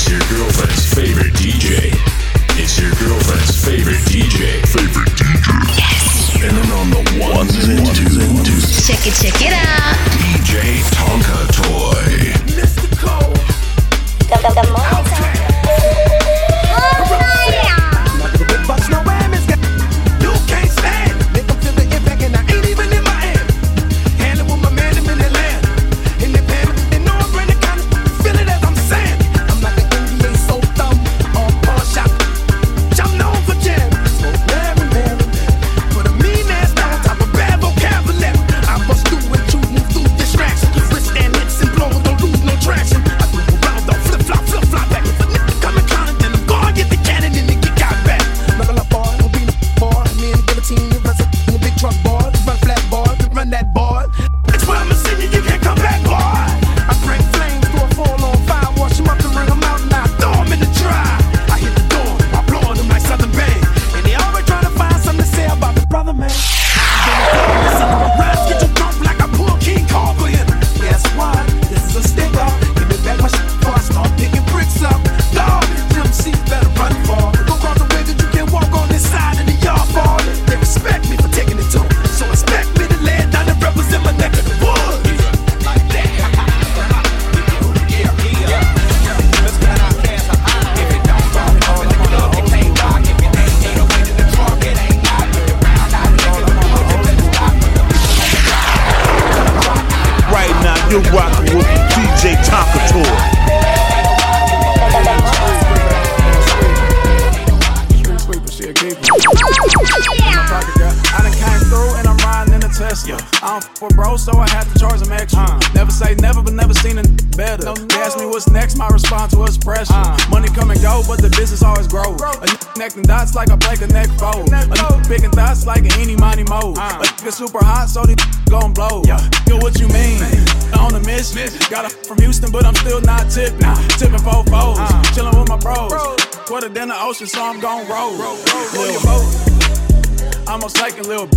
It's your girlfriend's favorite DJ. It's your girlfriend's favorite DJ. Favorite DJ. Yes. And then on the ones and twos. Check it, check it out. A. Got a from Houston, but I'm still not tipping. Tipping four foes, chilling with my bros. Quarter than the ocean, so I'm gon' roll. Lil' boat. I'm a psychic little b-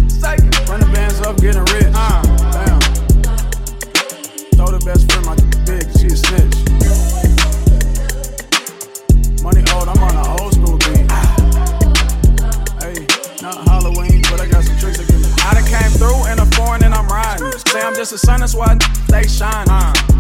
Run the bands up, getting rich. Damn. Told her best friend my big, she a snitch. Money old, I'm on an Say I'm just a son, that's why they shine.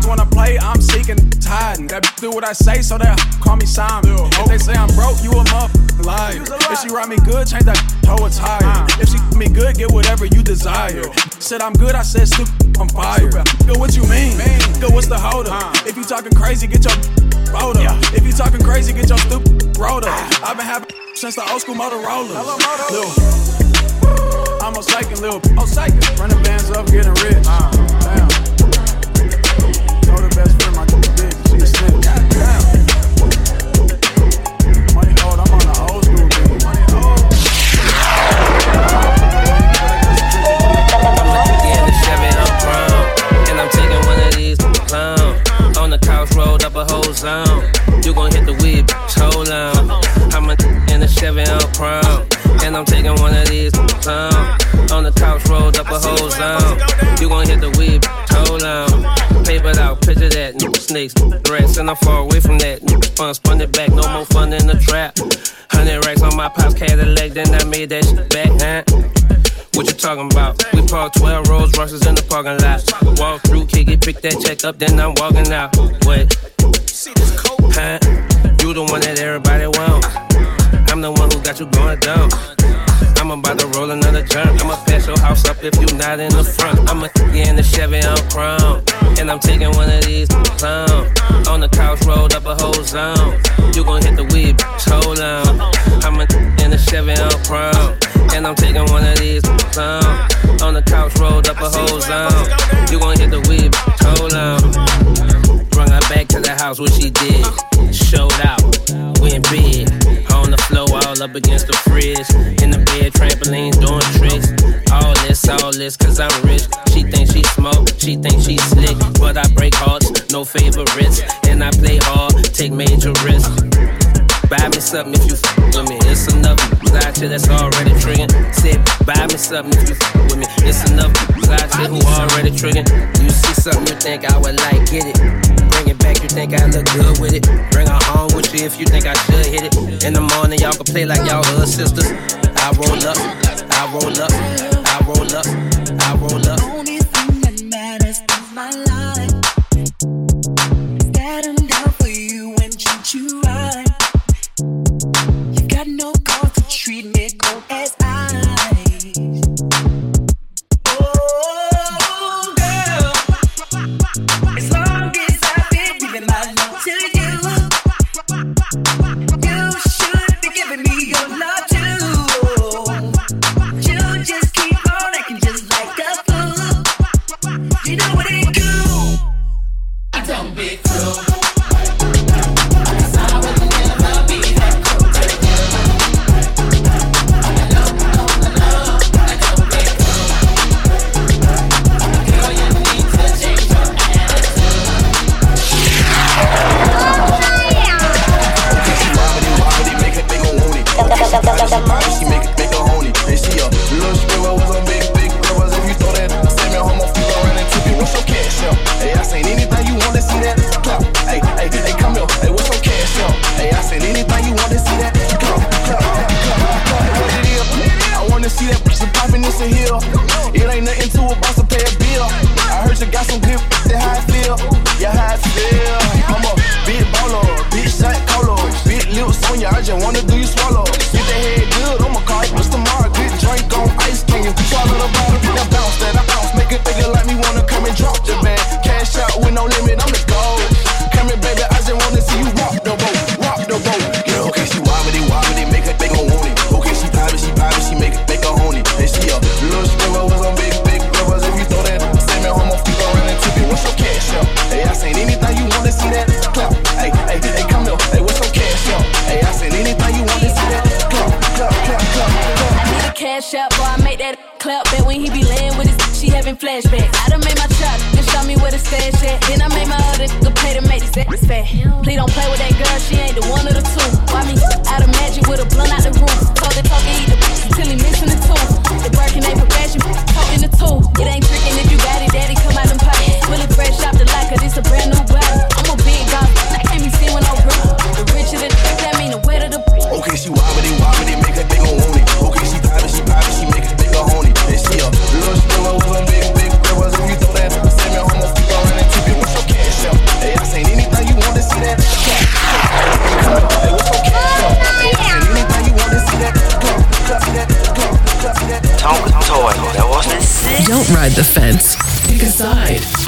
Wanna play, I'm seeking hiding. That do what I say, so they call me Simon. If they say I'm broke, you a motherfucking liar. If she ride me good, change that hoe attire. If she me good, get whatever you desire. Said I'm good, I said stupid, I'm fire. Yo, what you mean? Yo, what's the hold up? If you talking crazy, get your rolled up. If you talking crazy, get your stupid rolled up. I've been having since the old school Motorola. Lil, I'm a psychic, little oh psychic. Running bands up, getting rich. Ah. Damn. Know the best friend, my big, she a snitch. Check up, then I'm walking out. Wait, huh? You the one that everybody wants. I'm the one who got you going down. I'm about to roll another jump. I'ma pass your house up if you not in the front. I'ma get in the Chevy on crown. And I'm taking one of these clown. On the couch, rolled up a whole zone. You gon' hit the weed, bitch, hold on. I'm in the Chevy on crown. Here that's already triggering. Said, buy me something if you f with me. It's enough out here who already triggering. You see something you think I would like, get it. Bring it back, you think I look good with it. Bring her home with you if you think I should hit it. In the morning, y'all can play like y'all hood sisters. I roll up, I roll up, I roll up, I roll up.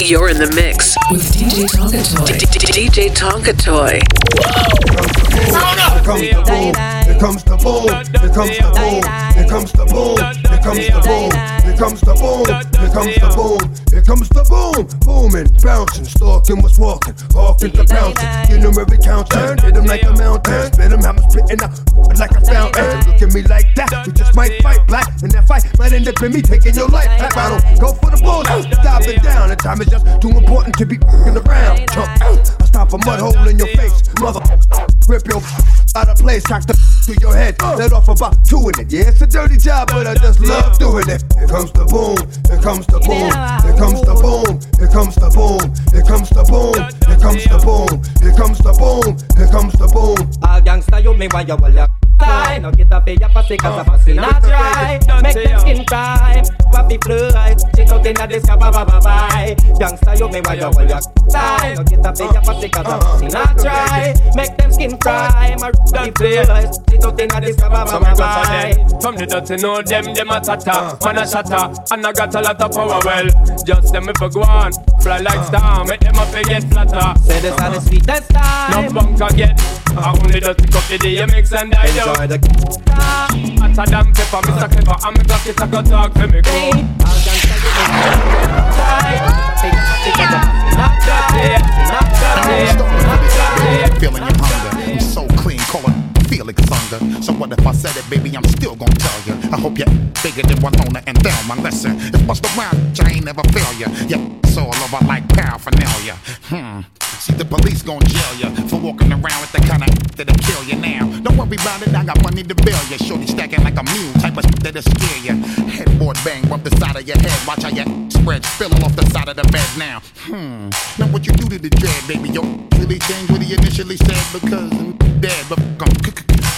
You're in the mix with DJ Tonka Toy. DJ Tonka Toy. Here comes the boom. Here comes the boom. Here comes the boom. Here comes the boom. Here comes the boom. Here comes the boom, here comes the boom. Here comes the boom. Booming, bouncing, stalking, what's walking, hawking to bouncing. You know every counter. Hit him like a mountain. Spit him, hammer spitting out like a fountain. Look at me like that. We just might fight black. And that fight might end up in me taking your life. That battle, go for the bull. Stop it down. The time is just too important to be around. Chump. I Stomp a mud hole in your face, mother. Rip your out of place, cock the to your head. Let off about two in it. Yeah, it's a dirty job, but I just love doing it. Here comes the boom, here comes the boom, here comes the boom, here comes the boom, here comes the boom, here comes the boom, here comes the boom, here comes the boom. All gangsta, you mean why you all die? Now get up here, you pussy, cause I'm pussy not dry. Make them skin cry. Wappy fly Shit out inna this ka ba ba ba bye. Gangsta you me why you well ya die No get a pay ya pussy cause a pussy not dry Make them skin cry My wappy fly Shit out inna this ka ba ba ba bye. From the dirty know them, them a tata Man a shatter, and I got a lot of power well. Just them if I go on, fly like star Make them up get flatter. Say this are the sweetest time. No bunker get I only just pick up the DMX and I know. Enjoy the Hotter than pepper, Mr. Clever I'm got it, I got talk for me go Feeling your hunger, I'm so clean, calling so what if I said it, baby? I'm still gonna tell you. I hope you're bigger than Winona and Thelma. Listen, it's bust around, I ain't never fail ya. Yeah, it's all over like paraphernalia. Hmm. See, the police gon' jail ya for walking around with the kind of that'll kill you now. Don't worry about it, I got money to bail you. Shorty stacking like a mule, of that'll scare you. Headboard bang, bump the side of your head. Watch how your spread spilling off the side of the bed now. Hmm. Now what you do to the dread, baby? Yo, really changed what he initially said because I'm dead. but 'em.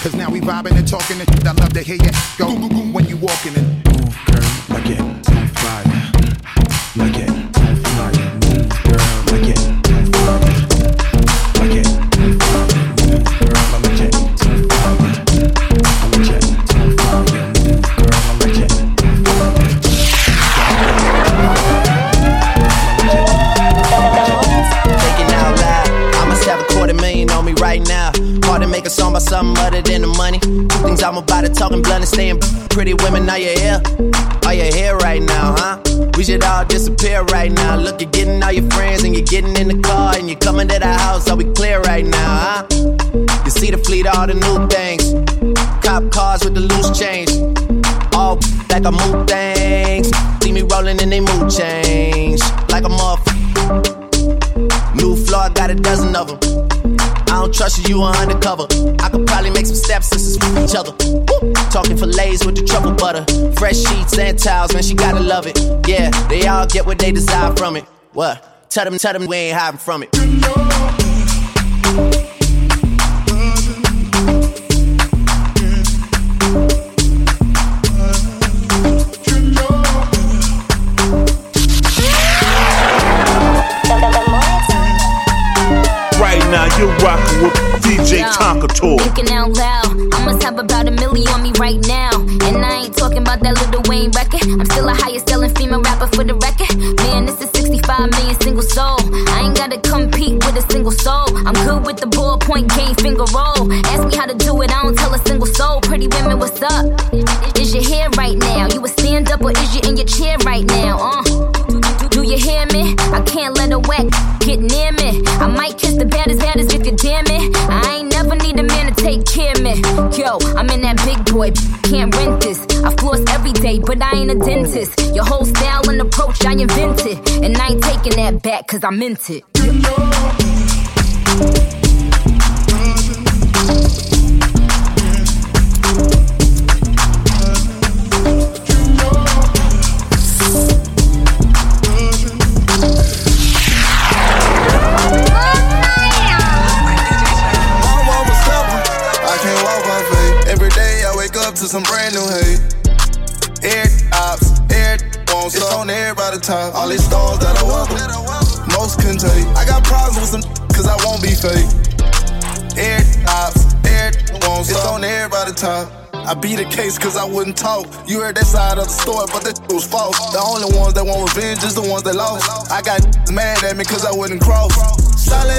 Cause now we vibing and talking and. I love to hear you go when you walking and move, girl, like a song about something other than the money. Two things I'm about to talking blunt and staying pretty women. Are you here? Are you here right now, huh? We should all disappear right now. Look, you're getting all your friends and you're getting in the car and you're coming to the house. Are we clear right now, huh? You see the fleet, all the new things. Cop cars with the loose change. All like I move things. See me rolling and they move change. Like a motherfucker. New floor, I got a dozen of them. I don't trust you, you are undercover. I could probably make some stepsisters for each other. Woo! Talking fillets with the truffle butter. Fresh sheets and towels, man, she gotta love it. Yeah, they all get what they desire from it. What? Tell them, tell them we ain't hiding from it. You're rocking with DJ Tonka Toy. Thinking out loud, I must have about a million on me right now. And I ain't talking about that Lil Wayne record. I'm still a highest selling female rapper for the record. Man, this is 65 million single soul. I ain't gotta compete with a single soul. I'm good with the ballpoint game finger roll. Ask me how to do it, I don't tell a single soul. Pretty women, what's up? Is your hair right now? You a stand up or is you in your chair right now? Uh. Do you hear me? I can't let a whack get near me. I might I'm in that big boy, can't rent this. I floss every day, but I ain't a dentist. Your whole style and approach I invented. And I ain't taking that back, cause I meant it. To some brand new hate. Air ops, air won't It's on everybody top. All these stars that I welcome. Most can't take. I got problems with some cause I won't be fake. Air ops, air won't It's on everybody top. I beat the case cause I wouldn't talk. You heard that side of the story, but that was false. The only ones that want revenge is the ones that lost. I got mad at me cause I wouldn't cross. Solid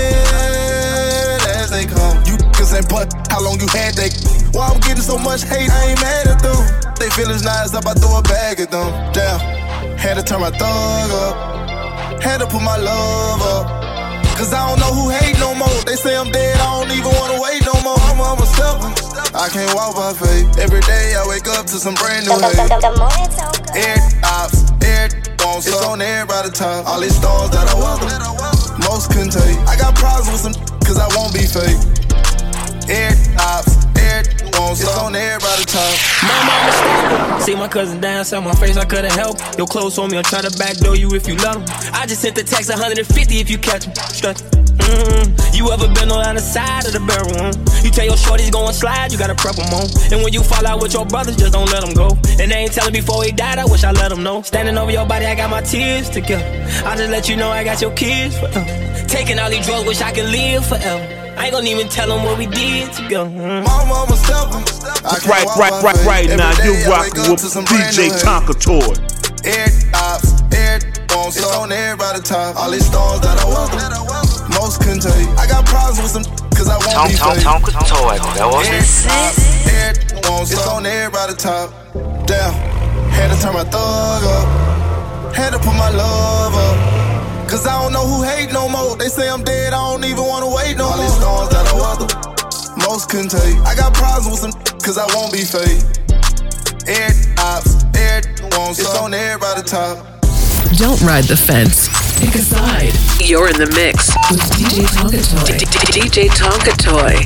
as they come. You niggas ain't but how long you had that? Why I'm getting so much hate? I ain't mad at them. They feelings nice up, I throw a bag at them. Damn, had to turn my thug up. Had to put my love up. Cause I don't know who hate no more. They say I'm dead, I don't even wanna wait no more. I'm, I'm a stepper. I can't walk by faith. Every day I wake up to some brand new hate. Air ops, air won't It's on everybody top. All these stars that I welcome. Most couldn't take. I got problems with some cause I won't be fake. Air ops, air won't It's on everybody top. My mama stop. See my cousin dance on my face, I couldn't help. Your clothes on me, I'll try to backdoor you if you let 'em. I just sent the text 150 if you catch 'em. Strut. Mm-hmm. You ever been on the other side of the barrel? Huh? You tell your shorties go and slide, you gotta prep 'em on. And when you fall out with your brothers, just don't let 'em go. And they ain't telling before he died, I wish I let let 'em know. Standing over your body, I got my tears together. I just let you know I got your kids forever. Taking all these drugs, wish I could live forever. I ain't gonna even tell them what we did together. Mm. Mama, I'm a stepper. I can't Right, walk right, by right, faith. right now. You I rocking wake up with some DJ. Tonka Toy. Air ops, air won't It's on everybody top. All these stars that I welcome. Most couldn't you. I got problems with some cause I won't Tom, be Tom, fake. Tom, Tom, that wasn't Air it. ops, air won't It's on everybody top. Damn, had to turn my thug up. Had to put my love up. Cause I don't know who hate no more. They say I'm dead, I don't even wanna wait no more. All these stars that I welcome. Most couldn't take. I got problems with some cause I won't be fake. Air ops, air won't It's on everybody top. Don't ride the fence. Pick a side. You're in the mix with DJ Tonka Toy. DJ Tonka Toy.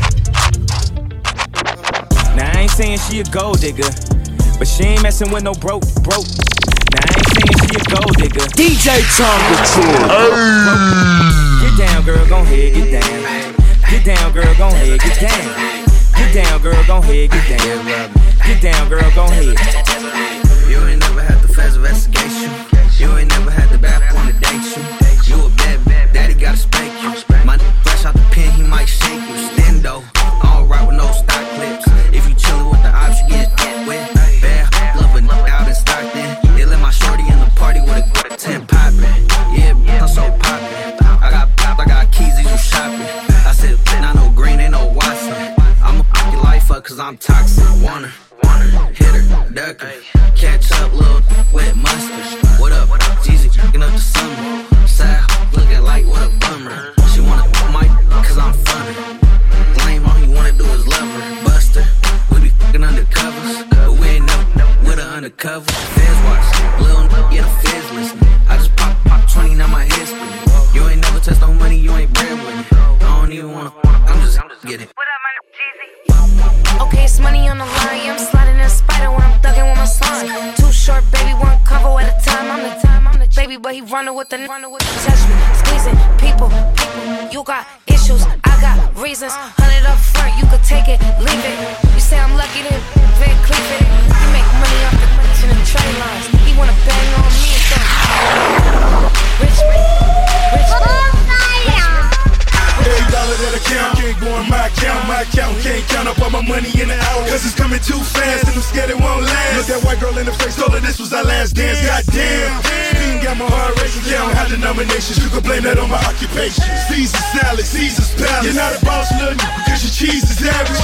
Now I ain't saying she a gold digger, but she ain't messing with no broke, broke. Now I ain't saying she a gold digger. DJ Tonka Get down, girl, gon' head, get down. Get down, girl, gon' head, get down. Get down, girl, gon' head, get down. Get down, girl, gon' head. You ain't never had the fast investigation. You ain't never had the bad wanna date you. Take it, leave it. You say I'm lucky, then Van Cleef it. You make money off the money in the train lines. He wanna bang on me, so rich, rich, rich. Every dollar that I count can't go in my account. My account can't count up all my money in an hour. Cause it's coming too fast and I'm scared it won't last. Look that white girl in the face, told her this was our last dance. I denominations. You can blame that on my occupation. Caesar salad, Caesar's palace. You're not a boss, little because your cheese is average.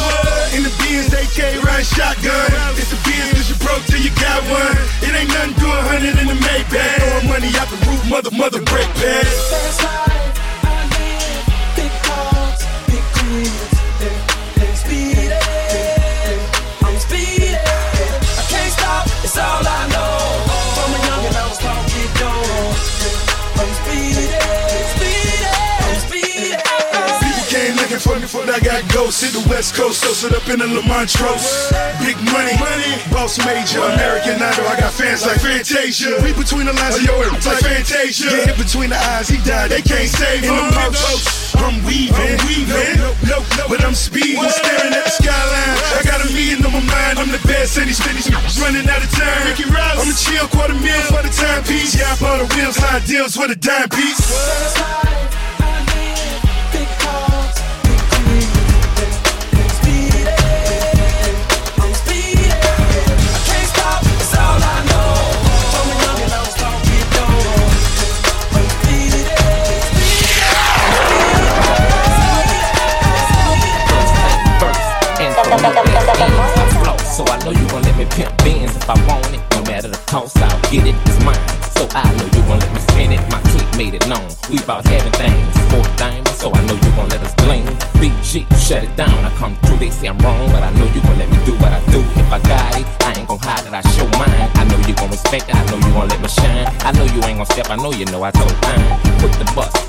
In the Benz, AK ride shotgun. It's a Benz cause you broke till you got one. It ain't nothing doing hundred in the Maybach. Throwing money out the roof, mother, mother, break pads. Came looking for me before I got ghosts. Hit the West Coast, so sit up in the Lamontros. Big money, money, boss major, American Idol. I got fans like Fantasia. We between the lines of your ear, like Fantasia. Get hit between the eyes, he died, they can't save him. In the most, I'm weaving, I'm weaving. No, no, but I'm speeding, staring at the skyline. I got a million on my mind, I'm the best, and these cities running out of time. I'm a chill quarter meal for the timepiece. Yeah, I bought the wheels, high deals with a dime piece. I'm so I know you gon' let me pimp beans if I want it. No matter the cost, I'll get it. It's mine, so I know you gon' let me spin it. My clique made it known. We about having things, fourth thing, so I know you gon' let us bling. BG, shut it down. I come through, they say I'm wrong, but I know you gon' let me do what I do. If I got it, I ain't gon' hide it. I show mine. I know you gon' respect it. I know you gon' let me shine. I know you ain't gon' step. I know you know I told time. Put the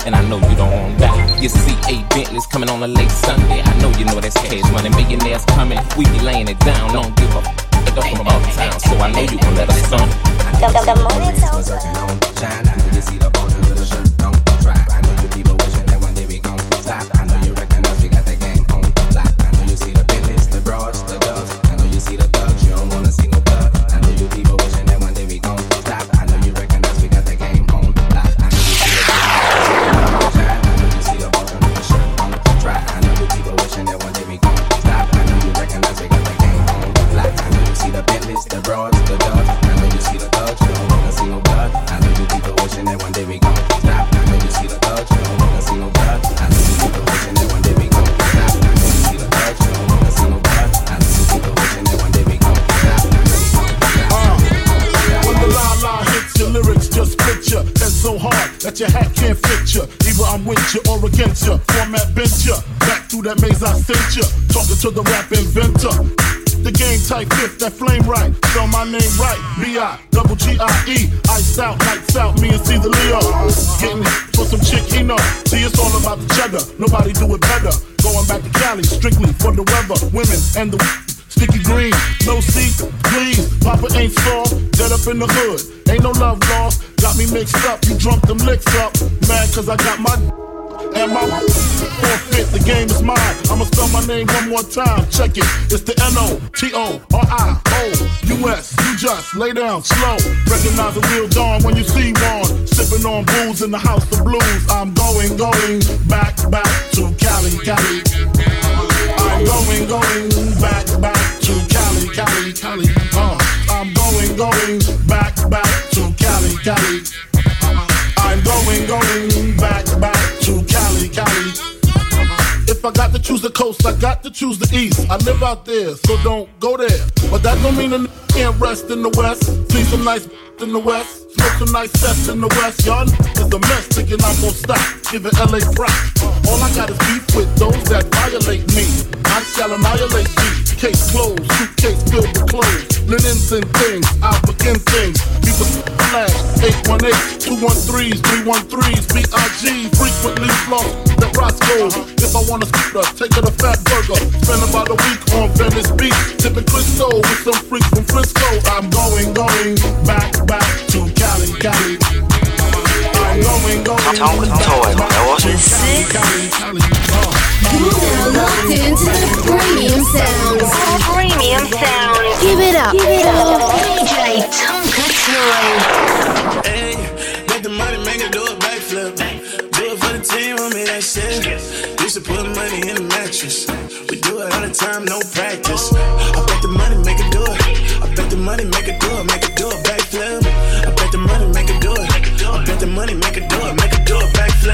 and I know you don't want die. You see eight Bentleys coming on a late Sunday. I know you know that's cash money. Millionaires coming, we be laying it down. Don't give a f- nigga from uptown, so I know you gon' let us son. The, the, the morning sounds with you or against you. Format bent you. Back through that maze I sent you. Talking to the rap inventor. The game type fifth, that flame right. Spell my name right. B-I, double G-I-E. Iced out, lights out, me and Caesar Leo. Getting hit for some chick he know. See, it's all about the cheddar. Nobody do it better. Going back to Cali, strictly for the weather, women, and the Sticky green, no seat, please. Papa ain't soft, dead up in the hood. Ain't no love lost, got me mixed up. You drunk them licks up. Mad cause I got my Am I forfeit? The game is mine. I'ma spell my name one more time. Check it. It's the N O T O R I O U S. You just lay down slow. Recognize the real dawn when you see one. Sipping on booze in the house of blues. I'm going, going back, back to Cali, Cali. I'm going, going back, back to Cali, Cali, Cali. Uh, I'm going, going back, back to Cali, Cali. I'm going, going back, back. If I got to choose the coast, I got to choose the east. I live out there, so don't go there. But that don't mean a n- can't rest in the west. See some nice in the west, smoke some nice sets in the west. Y'all is a mess, thinking I'm gonna stop giving LA props. All I got is beef with those that violate me. I shall annihilate you. Case closed, suitcase filled with clothes, linens and things, I begin things. People flash 818 213s, 313s, BIG frequently flow. That Roscoe, if I want a scooter, take her to Fatburger. Spend about a week on Venice Beach, tipping Cristal with some freaks from Frisco. I'm going, going back, back to Cali, Cali. I'm going, going back, back to Cali, Cali, Cali. You're now locked into the premium sounds. Premium sound. Give it up. Give it up. DJ Tonka Toy. Hey, make the money, make it do a backflip. Do it for the team, homie, that shit. Used to put money in the mattress. We do it all the time, no practice. I bet the money, make it do it. I bet the money, make it do it, make it do a backflip. I bet the money, make it do it. I bet the money, make it do it, make it do a backflip.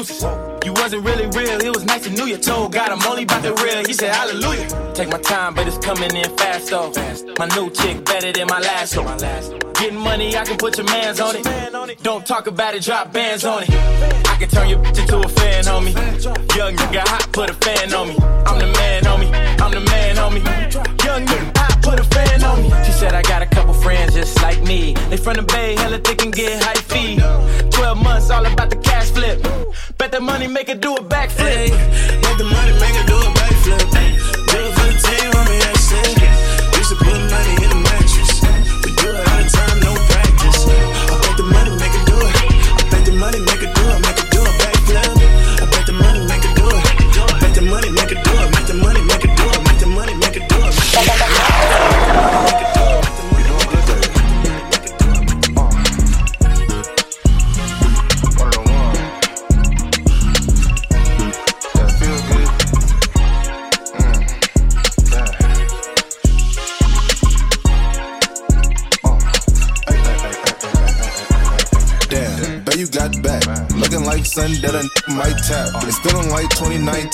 Excuses. You wasn't really real, it was nice to know you. Told God I'm only about the real, he said hallelujah. Take my time, but it's coming in fast though. My new chick better than my last one. Getting money, I can put your mans on it. Don't talk about it, drop bands on it. I can turn your bitch into a fan, homie. Young nigga hot, put a fan on me. I'm the man, homie. I'm the man, homie. Young nigga put a fan on me. She said I got a couple friends just like me. They from the Bay, hella thick and get high fee. Twelve months, all about the cash flip. Bet the money make it do a backflip. Make the money, make it do a backflip. Do it for the team,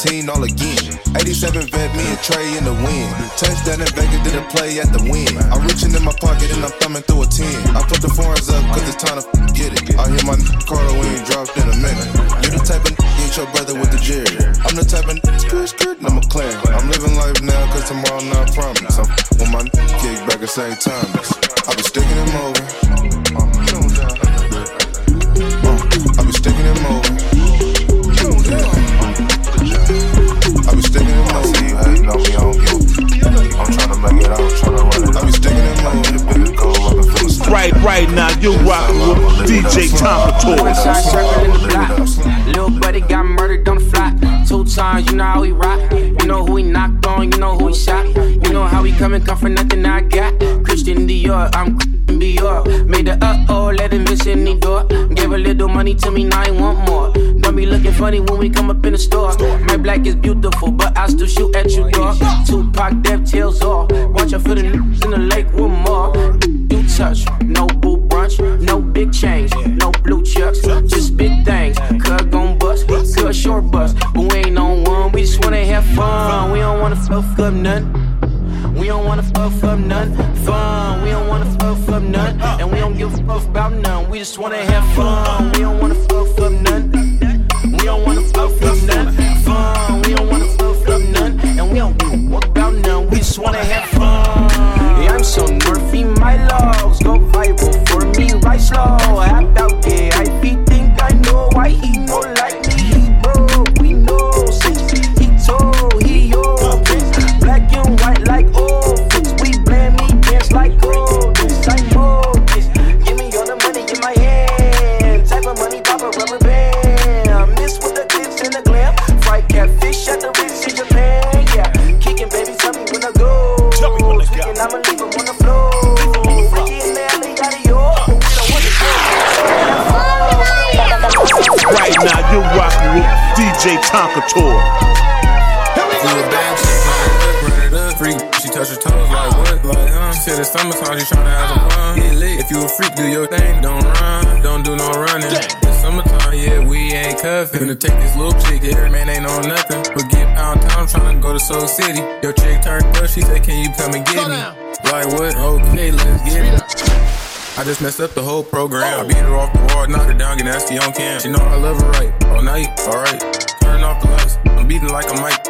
2019 all again. 87 vet, me and Trey in the wind. Touchdown in Vegas, did a play at the win. I'm reaching in my pocket and I'm DJ the block. Little buddy got murdered on the. Two times, you know how he rock. You know who he knocked on, you know who he shot. You know how he coming, come for nothing I got. Christian Dior, I'm Christian Dior. Made the uh oh, let him miss any door. Gave a little money to me, now I want more. Don't be looking funny when we come up in the store. My black is beautiful, but I still shoot at you, dog. Tupac, death tails off. Watch out for the niggas in the lake with more. You touch, no boo no big change, no blue chucks, just big things. Cut gon' bust, cut short bust, but we ain't on one. We just wanna have fun. We don't wanna fuck up none. We don't wanna fuck up none fun. We don't wanna fuck up none, and we don't give a fuck about none. We just wanna have fun. We don't wanna fuck up none. We don't wanna fuck up none fun. We don't wanna fuck up none, and we don't give a about none. We just wanna have fun. Yeah, I'm so Murphy, my logs go viral for me right slow. Hop out there, I be think I know why he no like Finna take this little chick, yeah, man ain't on nothing. But get pound town, tryna go to Soul City. Your chick turned up, she said, can you come and get me? Like what? Okay, let's get it. I just messed up the whole program. I beat her off the wall, knock her down, get nasty on cam. She know I love her right, all night, alright. Turn off the lights, I'm beating like a mic.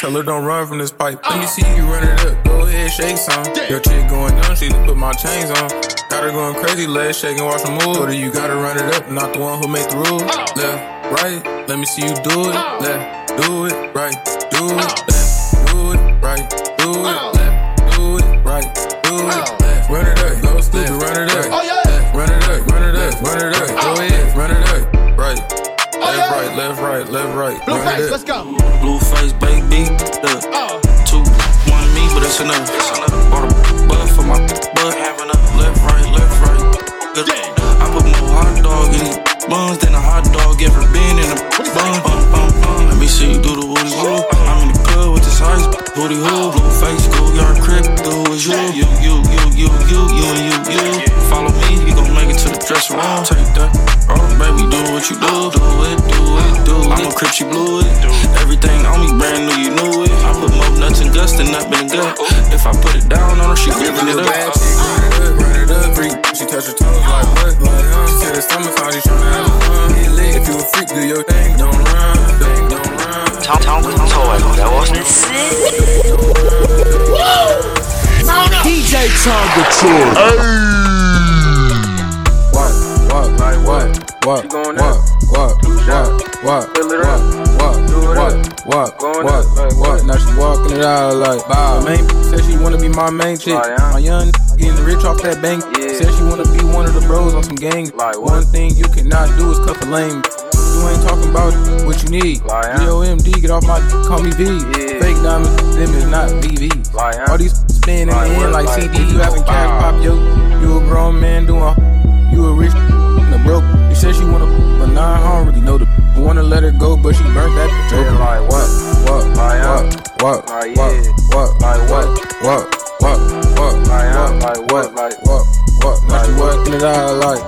Tell her don't run from this pipe. Let me see you run it up. Go ahead, shake some. Your chick going dumb, she just put my chains on. Got her going crazy, legs shaking, watch her move. But you gotta run it up, not the one who make the rules. Left, right, let me see you do it. Oh. Left, do it, right, do it. Oh. Left, do it, right, do it. Oh. Left, do it, right, do it. Left, run it up, go stupid, run it up. Left, run it up, run it up, run it up. Go ahead, run it up. Right, left, right, left, right, left, right. Blueface, let's go. Blueface, baby. Look, two, one me, but that's enough. Bought a bud for my butt. Having a left, right, left, right. I put more hot dog in these buns booty hoo. Blueface, crib. Who is you? You, you, you, you, you, you, and you, you. Follow me, you gon' make it to the dressing room. Uh-huh. Take that. Oh, baby, do what you do. Do it, do it, uh-huh. do it. I'm a crip, she blew it. Everything on me brand new, you knew it. I put more nuts and guts than up in the gut. If I put it down on her, she giving it up. run it up, run it up. She touch her toes like what? Sorry. Hey. What? What? Like what? What? What? What? What? What? Fill it up walk, walk, walk, walk. Now she walking it out like Bob. Main said she wanna be my main chick. My young getting rich off that bank. Said she wanna be one of the bros on some gang. One thing you cannot do is cuff a lame. You ain't talking about what you need. G O M D, get off my call me V. Fake diamonds, them is not BV. All these spin in the end like CD, you having cash pop, yo. You a grown man doing, you a rich and a broke. You said she wanna, but nah, I don't really know the. I wanna let her go, but she burnt that bitch open. Like what, what, what, what, what, what, like what, what, what, what, like what, like what, what, now she working it out like.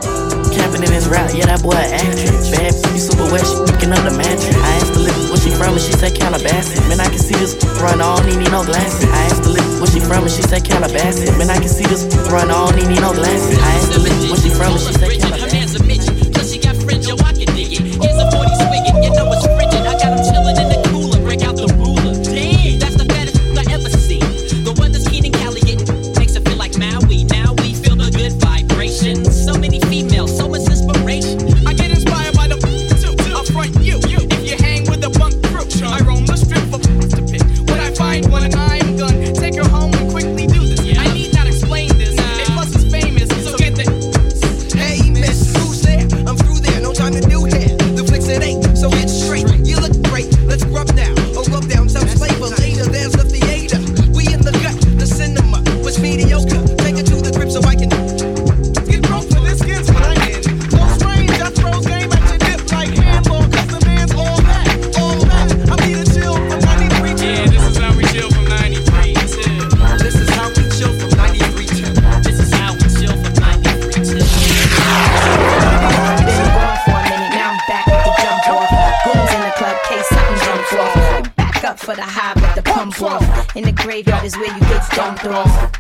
Capping in his route, yeah, that boy an actress. Bad baby, super wet, she picking up the mattress. I asked the lips where she from, and she said Calabasas. Man, I can see this run all, need need no glasses. I from, and she said Calabasas. Man, I can see this run all, need need no glasses. I asked the lips where she from, and she said Calabasas. Is where you get dumped off.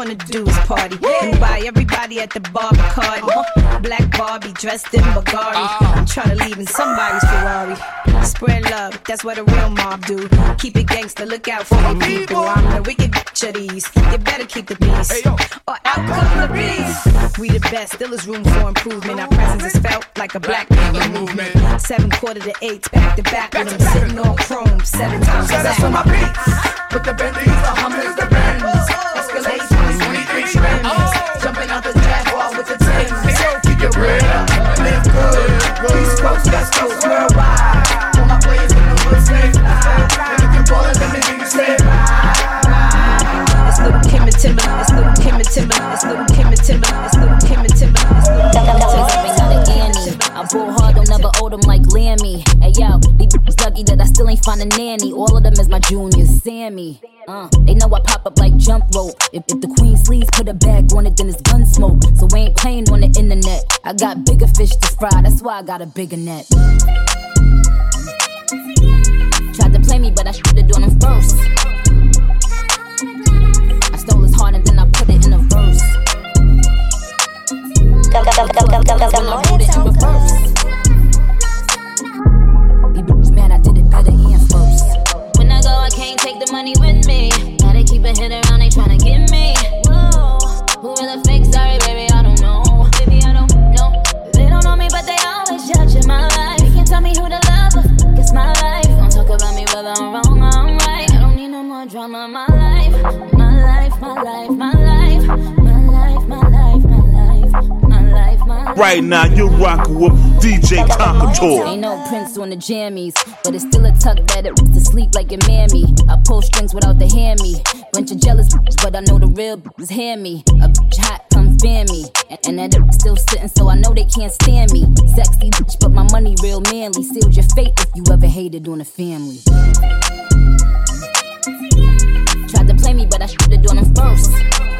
Wanna do is party and buy everybody at the bar Bacardi. Black Barbie dressed in Bulgari. I'm trying to leave in somebody's Ferrari. Spread love, that's what a real mob do. Keep it gangster, look out for your people. I'm the wicked bitch of these. You better keep the peace, or out come the beast. We the best, still is room for improvement. Our presence is felt like a black people movement. Seven quarter to eight, back to back with them sitting on chrome seven times that's back. for my beats. With the Bentleys, the Hummers, the Benz. 23. Jumping out the Jaguar with the Timbs. Keep bread up, live good. East Coast, West Coast, worldwide. All my players in the hood stay fly. And if you ballin', let me you stay It's little Kim Timberland, it's little Kim and Timberland, it's little Kim and Timberland, it's little Kim and Timberland, it's little Kim and Timberland. I ball hard, don't never owe them like Lammy. Hey yo, these lucky that I still ain't find a nanny. All of them is my juniors, Sammy. Uh, they know I pop up like jump rope. If, if the queen sleeves put a bag on it, then it's gun smoke. So we ain't playing on the internet. I got bigger fish to fry, that's why I got a bigger net. Tried to play me, but I should've done them first. I stole his heart and then I put it in a verse. When I wrote it in reverse. These the money with me. Gotta keep a hit around, they tryna get me. Whoa, who really fake? Sorry, baby, I don't know. Baby, I don't know. They don't know me, but they always judging my life. You can't tell me who the lover. It's my life. Don't talk about me whether I'm wrong or I'm right. I don't need no more drama in. My life, my life, my life. My life, Right now, you're rocking with DJ Tonka Toy. Ain't no prince on the jammies, but it's still a tuck that it to sleep like your mammy. I pull strings without the hammy. Bunch of jealous but I know the real bitches hear me. A bitch hot, come fan me. And, and that it still sitting, so I know they can't stand me. Sexy bitch, but my money real manly. Sealed your fate if you ever hated on a family. Tried to play me, but I should've done them first.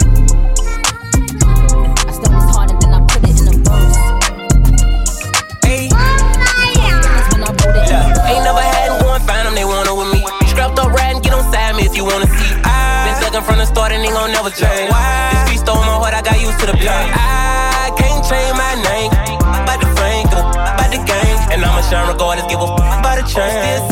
Sucking from the start and ain't gon' never change. This beat stole my heart, I got used to the pain. I can't change my name. About the fame, about the game. And I'ma shine regardless, give a about the chain.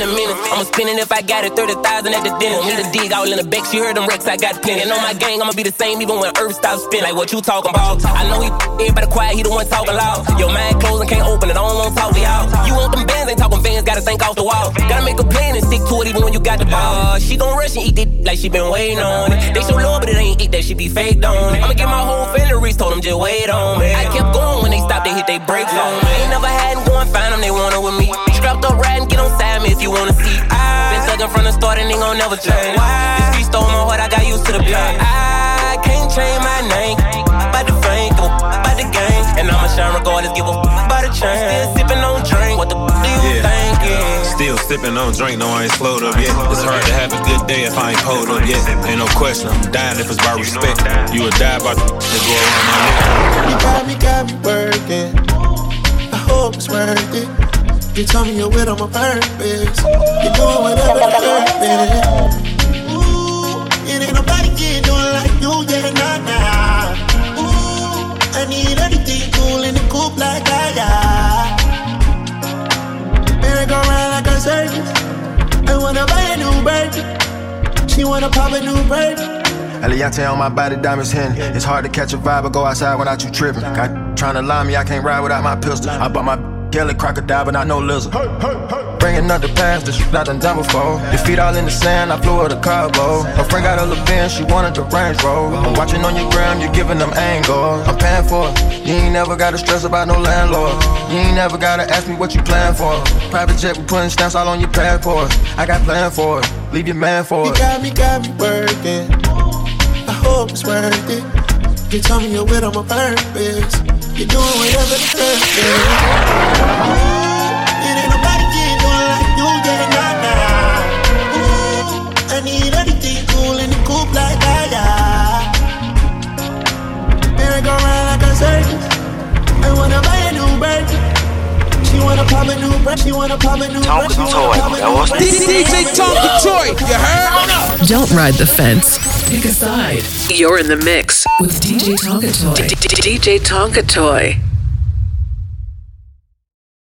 Been a minute. I'ma spend it if I got it, 30,000 at the dinner. Me the dig all in the back, she heard them wrecks, I got plenty. And on my gang, I'ma be the same even when Earth stops spinning. Like what you talking about? I know he everybody quiet, he the one talking loud. Your mind closed and can't open it, I don't wanna talk to y'all. You want them bands, ain't talking fans, gotta think off the wall. Gotta make a plan and stick to it even when you got the ball. Uh, she gon' rush and eat it like she been waiting on it. They show love, but it ain't eat that she be faked on it. I'ma get my whole family told them just wait on me. I kept going when they stopped, they hit they brakes on me. Ain't never had going find them, they want it with me. Strapped up riding, get on side me if you wanna see. I Been sucking from the start and ain't gon' never change. This beat stole my heart, I got used to the pain. I can't change my name. About the fame, go about the game. And I'ma shine regardless, give a about the chain. Still sipping on drink, what the do you think? Yeah. Still sipping on drink, no I ain't slowed up yet. It's hard to have a good day if I ain't pulled up yet. Ain't no question, I'm dying if it's by respect. You would die by the that go around my neck. You got me, got me working. I hope it's worth it. You told me you're with on my purpose. You're doing whatever the purpose. Ooh, it ain't nobody can do it like you, yeah, nah, nah. Ooh, I need everything cool in the coupe like I got. Merry go round like a circus. I wanna buy a new Birkin. She wanna pop a new bird. Eliantte on my body, diamonds hen. It's hard to catch a vibe or go outside without you tripping. Got tryna lie me, I can't ride without my pistol. I bought my Kelly crocodile, but not no lizard. Bringing up the past, the shit I done done before. Your feet all in the sand, I flew her to Cabo. Her friend got a little Benz, she wanted the Range Rover. I'm watching on your gram, you giving them angles. I'm paying for it. You ain't never gotta stress about no landlord. You ain't never gotta ask me what you plan for. Private jet, we putting stamps all on your passport. I got plan for it, leave your man for it. You got me, got me working. I hope it's worth it. You tell me you're with on my purpose. You're doing whatever the purpose. It ain't nobody can do it like you, yeah, nah, nah. Ooh, I need everything cool in the coupe like I got. Merry go round like a circus. I wanna buy a new bird. She wanna pop a new brush, she wanna pop a new brush, she wanna a. DJ Tonka Toy, you heard? Don't ride the fence. Pick a side. You're in the mix with DJ Tonka Toy. DJ Tonka Toy.